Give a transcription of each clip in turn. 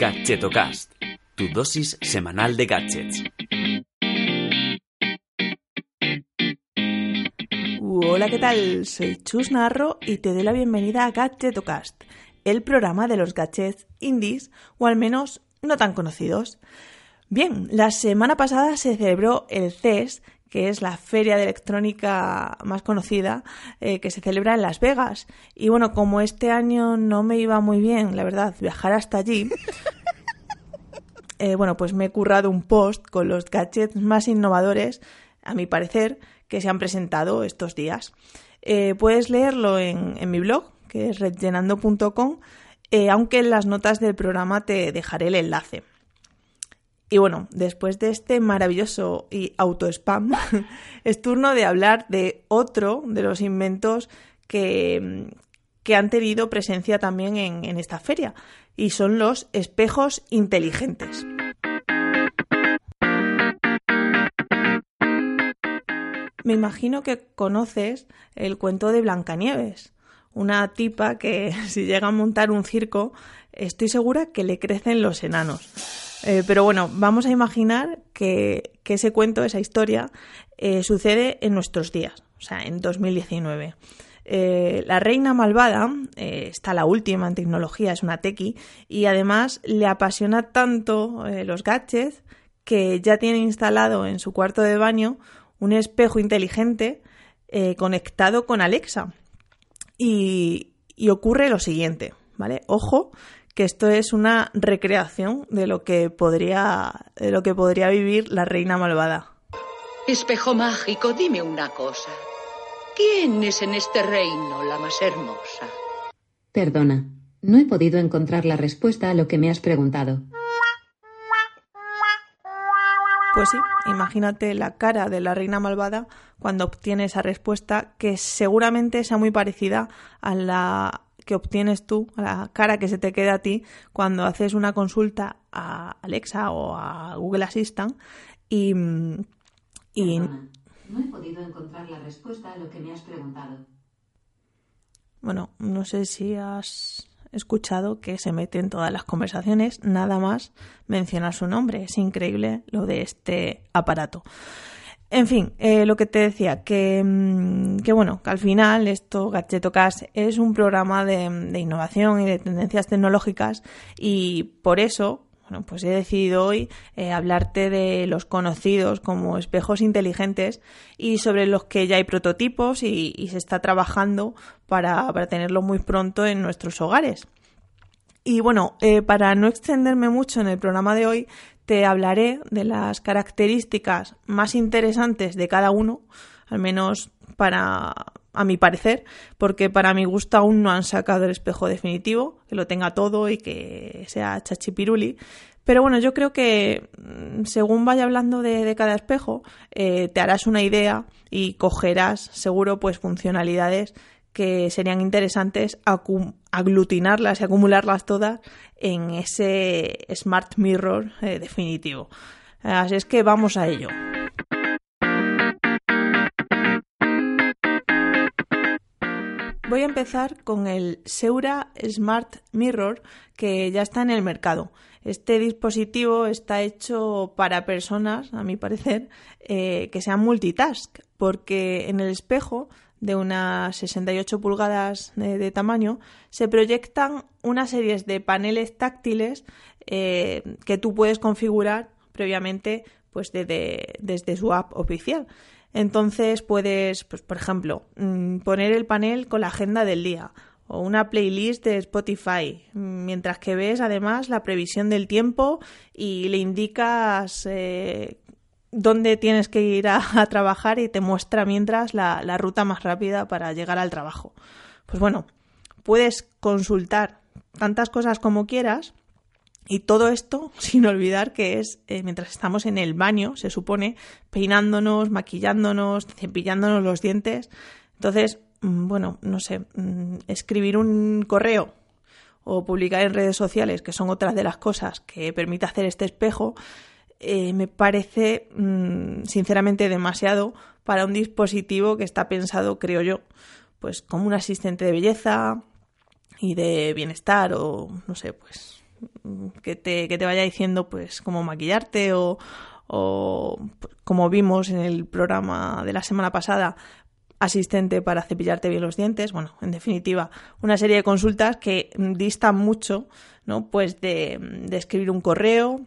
Gadgetocast, tu dosis semanal de gadgets. Hola, ¿qué tal? Soy Chus Narro y te doy la bienvenida a Gadgetocast, el programa de los gadgets indies, o al menos no tan conocidos. Bien, la semana pasada se celebró el CES, que es la feria de electrónica más conocida eh, que se celebra en Las Vegas. Y bueno, como este año no me iba muy bien, la verdad, viajar hasta allí, eh, bueno, pues me he currado un post con los gadgets más innovadores, a mi parecer, que se han presentado estos días. Eh, puedes leerlo en, en, mi blog, que es redllenando.com, aunque en las notas del programa te dejaré el enlace. Y bueno, después de este maravilloso y auto-spam, es turno de hablar de otro de los inventos que, que han tenido presencia también en, en esta feria, y son los espejos inteligentes. Me imagino que conoces el cuento de Blancanieves, una tipa que si llega a montar un circo, estoy segura que le crecen los enanos. Eh, pero bueno, vamos a imaginar que, que ese cuento, esa historia, eh, sucede en nuestros días, o sea, en 2019. Eh, la reina malvada eh, está la última en tecnología, es una tequi, y además le apasiona tanto eh, los gadgets que ya tiene instalado en su cuarto de baño un espejo inteligente conectado con Alexa. Y, y ocurre lo siguiente, ¿vale? Ojo, que esto es una recreación de lo que podría, de lo que podría vivir la reina malvada. Espejo mágico, dime una cosa. ¿Quién es en este reino la más hermosa? Perdona, no he podido encontrar la respuesta a lo que me has preguntado. Pues sí, imagínate la cara de la reina malvada cuando obtiene esa respuesta que seguramente sea muy parecida a la que obtienes tú, la cara que se te queda a ti cuando haces una consulta a Alexa o a Google Assistant y... y Perdona, no he podido encontrar la respuesta a lo que me has preguntado. bueno, no sé si has escuchado que se mete en todas las conversaciones nada más mencionar su nombre. Es increíble lo de este aparato. En fin, eh, lo que te decía, que, que, bueno, que al final esto, Gadgetocast, es un programa de, de, innovación y de tendencias tecnológicas y por eso, bueno, pues he decidido hoy eh, hablarte de los conocidos como espejos inteligentes y sobre los que ya hay prototipos y, se está trabajando para, para muy pronto en nuestros hogares. Y bueno, eh, para no extenderme mucho en el programa de hoy, te hablaré de las características más interesantes de cada uno, al menos para a mi parecer, porque para mi gusto aún no han sacado el espejo definitivo, que lo tenga todo y que sea chachipiruli. Pero bueno, yo creo que según vaya hablando de, de cada espejo, eh, te harás una idea y cogerás seguro pues funcionalidades que serían interesantes aglutinarlas y acumularlas todas en ese Smart Mirror eh, definitivo. Así es que vamos a ello. Voy a empezar con el Seura Smart Mirror que ya está en el mercado. Este dispositivo está hecho para personas, a mi parecer, eh, que sean multitask, porque en el espejo de unas 68 pulgadas de, tamaño, se proyectan una serie de paneles táctiles eh, que tú puedes configurar previamente pues desde, desde su app oficial. Entonces puedes, pues, por ejemplo, poner el panel con la agenda del día o una playlist de Spotify, mientras que ves además la previsión del tiempo y le indicas eh, dónde tienes que ir a, trabajar y te muestra mientras la, ruta más rápida para llegar al trabajo. Pues bueno, puedes consultar tantas cosas como quieras y todo esto sin olvidar que es eh, mientras estamos en el baño, se supone, peinándonos, maquillándonos, cepillándonos los dientes. Entonces, mmm, bueno, no sé, mmm, escribir un correo o publicar en redes sociales, que son otras de las cosas que permite hacer este espejo, eh, me parece mmm, sinceramente demasiado para un dispositivo que está pensado, creo yo, pues como un asistente de belleza y de bienestar o no sé, pues que te, que te vaya diciendo pues cómo maquillarte o, o como vimos en el programa de la semana pasada, asistente para cepillarte bien los dientes. Bueno, en definitiva, una serie de consultas que distan mucho, ¿no? Pues de, de escribir un correo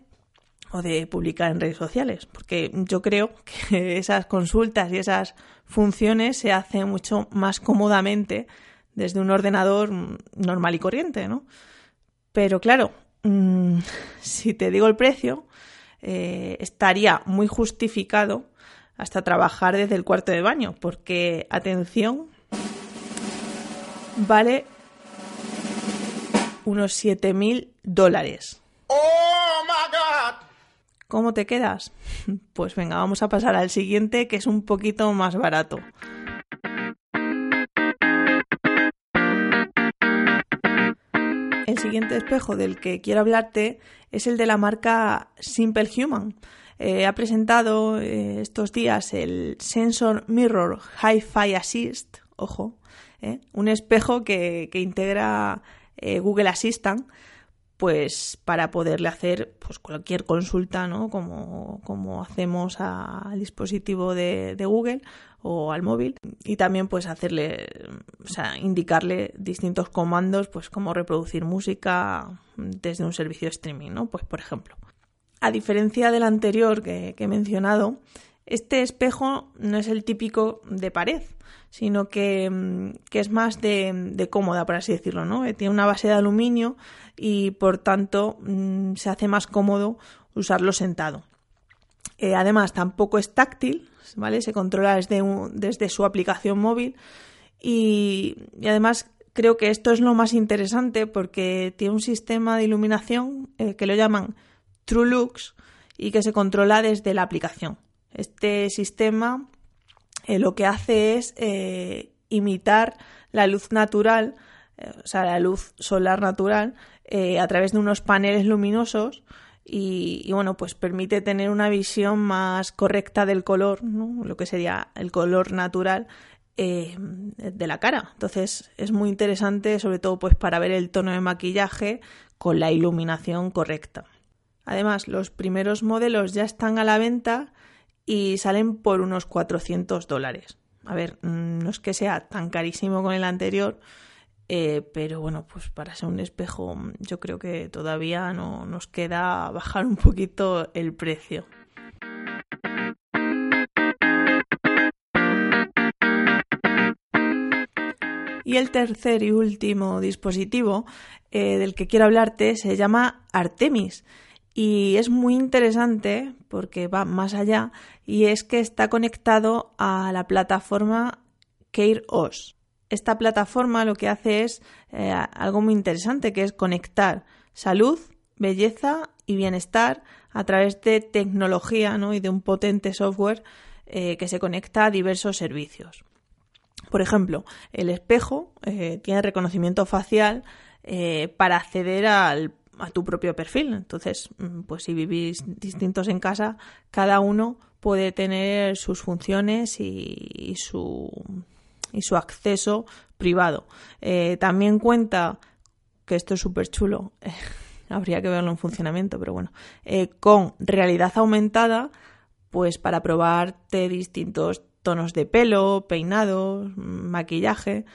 o de publicar en redes sociales, porque yo creo que esas consultas y esas funciones se hacen mucho más cómodamente desde un ordenador normal y corriente, ¿no? Pero claro, mm, si te digo el precio, eh, estaría muy justificado hasta trabajar desde el cuarto de baño, porque, atención, vale unos 7.000 dólares. ¡Oh! ¿Cómo te quedas? Pues venga, vamos a pasar al siguiente, que es un poquito más barato. El siguiente espejo del que quiero hablarte es el de la marca Simple Human. Eh, ha presentado eh, estos días el Sensor Mirror Hi-Fi Assist, ojo, eh, un espejo que, integra Google Assistant pues para poderle hacer pues cualquier consulta, ¿no? Como, como hacemos al dispositivo de, de, Google o al móvil y también pues hacerle, o sea, indicarle distintos comandos, pues como reproducir música desde un servicio de streaming, ¿no? Pues por ejemplo. A diferencia del anterior que, he mencionado, este espejo no es el típico de pared, sino que, es más de, cómoda, por así decirlo, ¿no? Eh, tiene una base de aluminio y por tanto mm, se hace más cómodo usarlo sentado. Eh, además, tampoco es táctil, ¿vale? Se controla desde, desde su aplicación móvil y, además creo que esto es lo más interesante porque tiene un sistema de iluminación eh, que lo llaman TrueLux y que se controla desde la aplicación. Este sistema eh, lo que hace es imitar la luz natural, o sea, la luz solar natural, a través de unos paneles luminosos y, bueno, pues permite tener una visión más correcta del color, lo que sería el color natural eh, de la cara. Entonces es muy interesante, sobre todo pues para ver el tono de maquillaje con la iluminación correcta. Además, los primeros modelos ya están a la venta y salen por unos 400 dólares. A ver, mm, no es que sea tan carísimo con el anterior, eh, pero bueno, pues para ser un espejo yo creo que todavía no nos queda bajar un poquito el precio. Y el tercer y último dispositivo eh, del que quiero hablarte se llama Artemis. Y es muy interesante porque va más allá y es que está conectado a la plataforma CareOS esta plataforma lo que hace es eh, algo muy interesante, que es conectar salud, belleza y bienestar a través de tecnología y de un potente software eh, que se conecta a diversos servicios. Por ejemplo, el espejo eh, tiene reconocimiento facial para acceder a tu propio perfil. Entonces, mm, pues si vivís distintos en casa, cada uno puede tener sus funciones y su y su acceso privado. Eh, también cuenta, que esto es súper chulo, habría que verlo en funcionamiento, pero bueno, eh, con realidad aumentada, pues para probarte distintos tonos de pelo, peinados, maquillaje.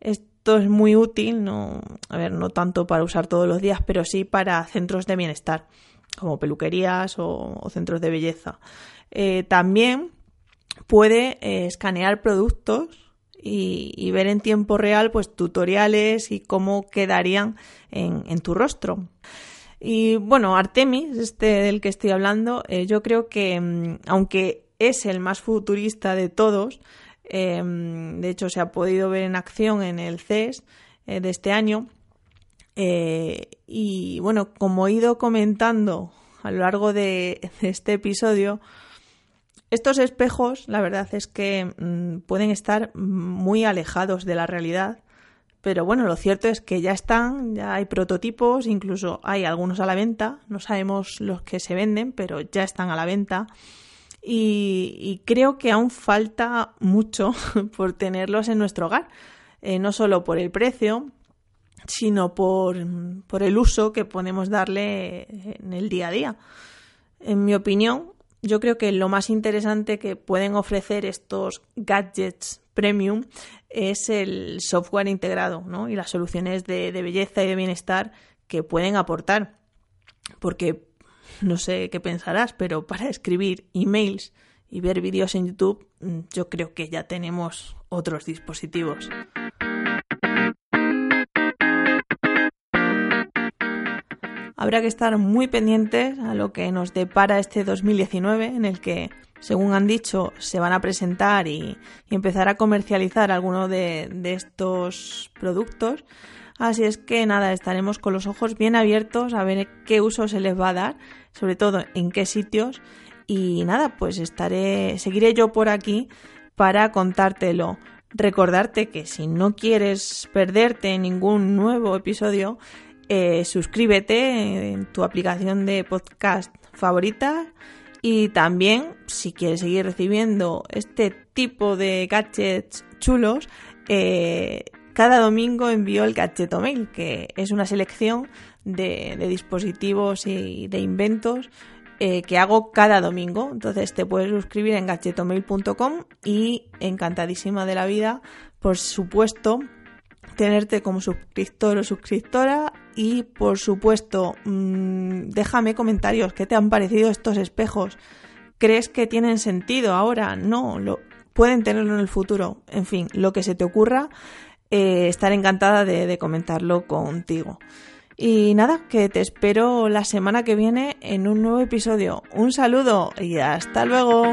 Esto es muy útil, no, a ver, no tanto para usar todos los días, pero sí para centros de bienestar, como peluquerías o, centros de belleza. Eh, también puede escanear productos y, ver en tiempo real pues tutoriales y cómo quedarían en, tu rostro. Y bueno, Artemis, este del que estoy hablando, eh, yo creo que mm, aunque es el más futurista de todos, em, de hecho se ha podido ver en acción en el CES eh, de este año, eh, y bueno, como he ido comentando a lo largo de este episodio, estos espejos, la verdad es que mm, pueden estar muy alejados de la realidad, pero bueno, lo cierto es que ya están, ya hay prototipos, incluso hay algunos a la venta, no sabemos los que se venden, pero ya están a la venta. Y, creo que aún falta mucho por tenerlos en nuestro hogar, eh, no solo por el precio, sino por, por el uso que podemos darle en el día a día. En mi opinión, yo creo que lo más interesante que pueden ofrecer estos gadgets premium es el software integrado ¿no? y las soluciones de, de, belleza y de bienestar que pueden aportar. Porque no sé qué pensarás, pero para escribir emails y ver vídeos en YouTube, yo creo que ya tenemos otros dispositivos. Habrá que estar muy pendientes a lo que nos depara este 2019, en el que, según han dicho, se van a presentar y, empezar a comercializar algunos de, de estos productos. Así es que nada, estaremos con los ojos bien abiertos a ver qué uso se les va a dar, sobre todo en qué sitios. Y nada, pues estaré, seguiré yo por aquí para contártelo. Recordarte que si no quieres perderte ningún nuevo episodio, eh, suscríbete en tu aplicación de podcast favorita y también si quieres seguir recibiendo este tipo de gadgets chulos, eh, cada domingo envío el Gadgeto Mail, que es una selección de, dispositivos y de inventos eh, que hago cada domingo. Entonces te puedes suscribir en gadgetomail.com y encantadísima de la vida, por supuesto, tenerte como suscriptor o suscriptora y por supuesto mmm, déjame comentarios. Qué te han parecido estos espejos crees que tienen sentido ahora no lo pueden tenerlo en el futuro. En fin lo que se te ocurra eh, estaré encantada de comentarlo contigo. Y nada, que te espero la semana que viene en un nuevo episodio. Un saludo y hasta luego.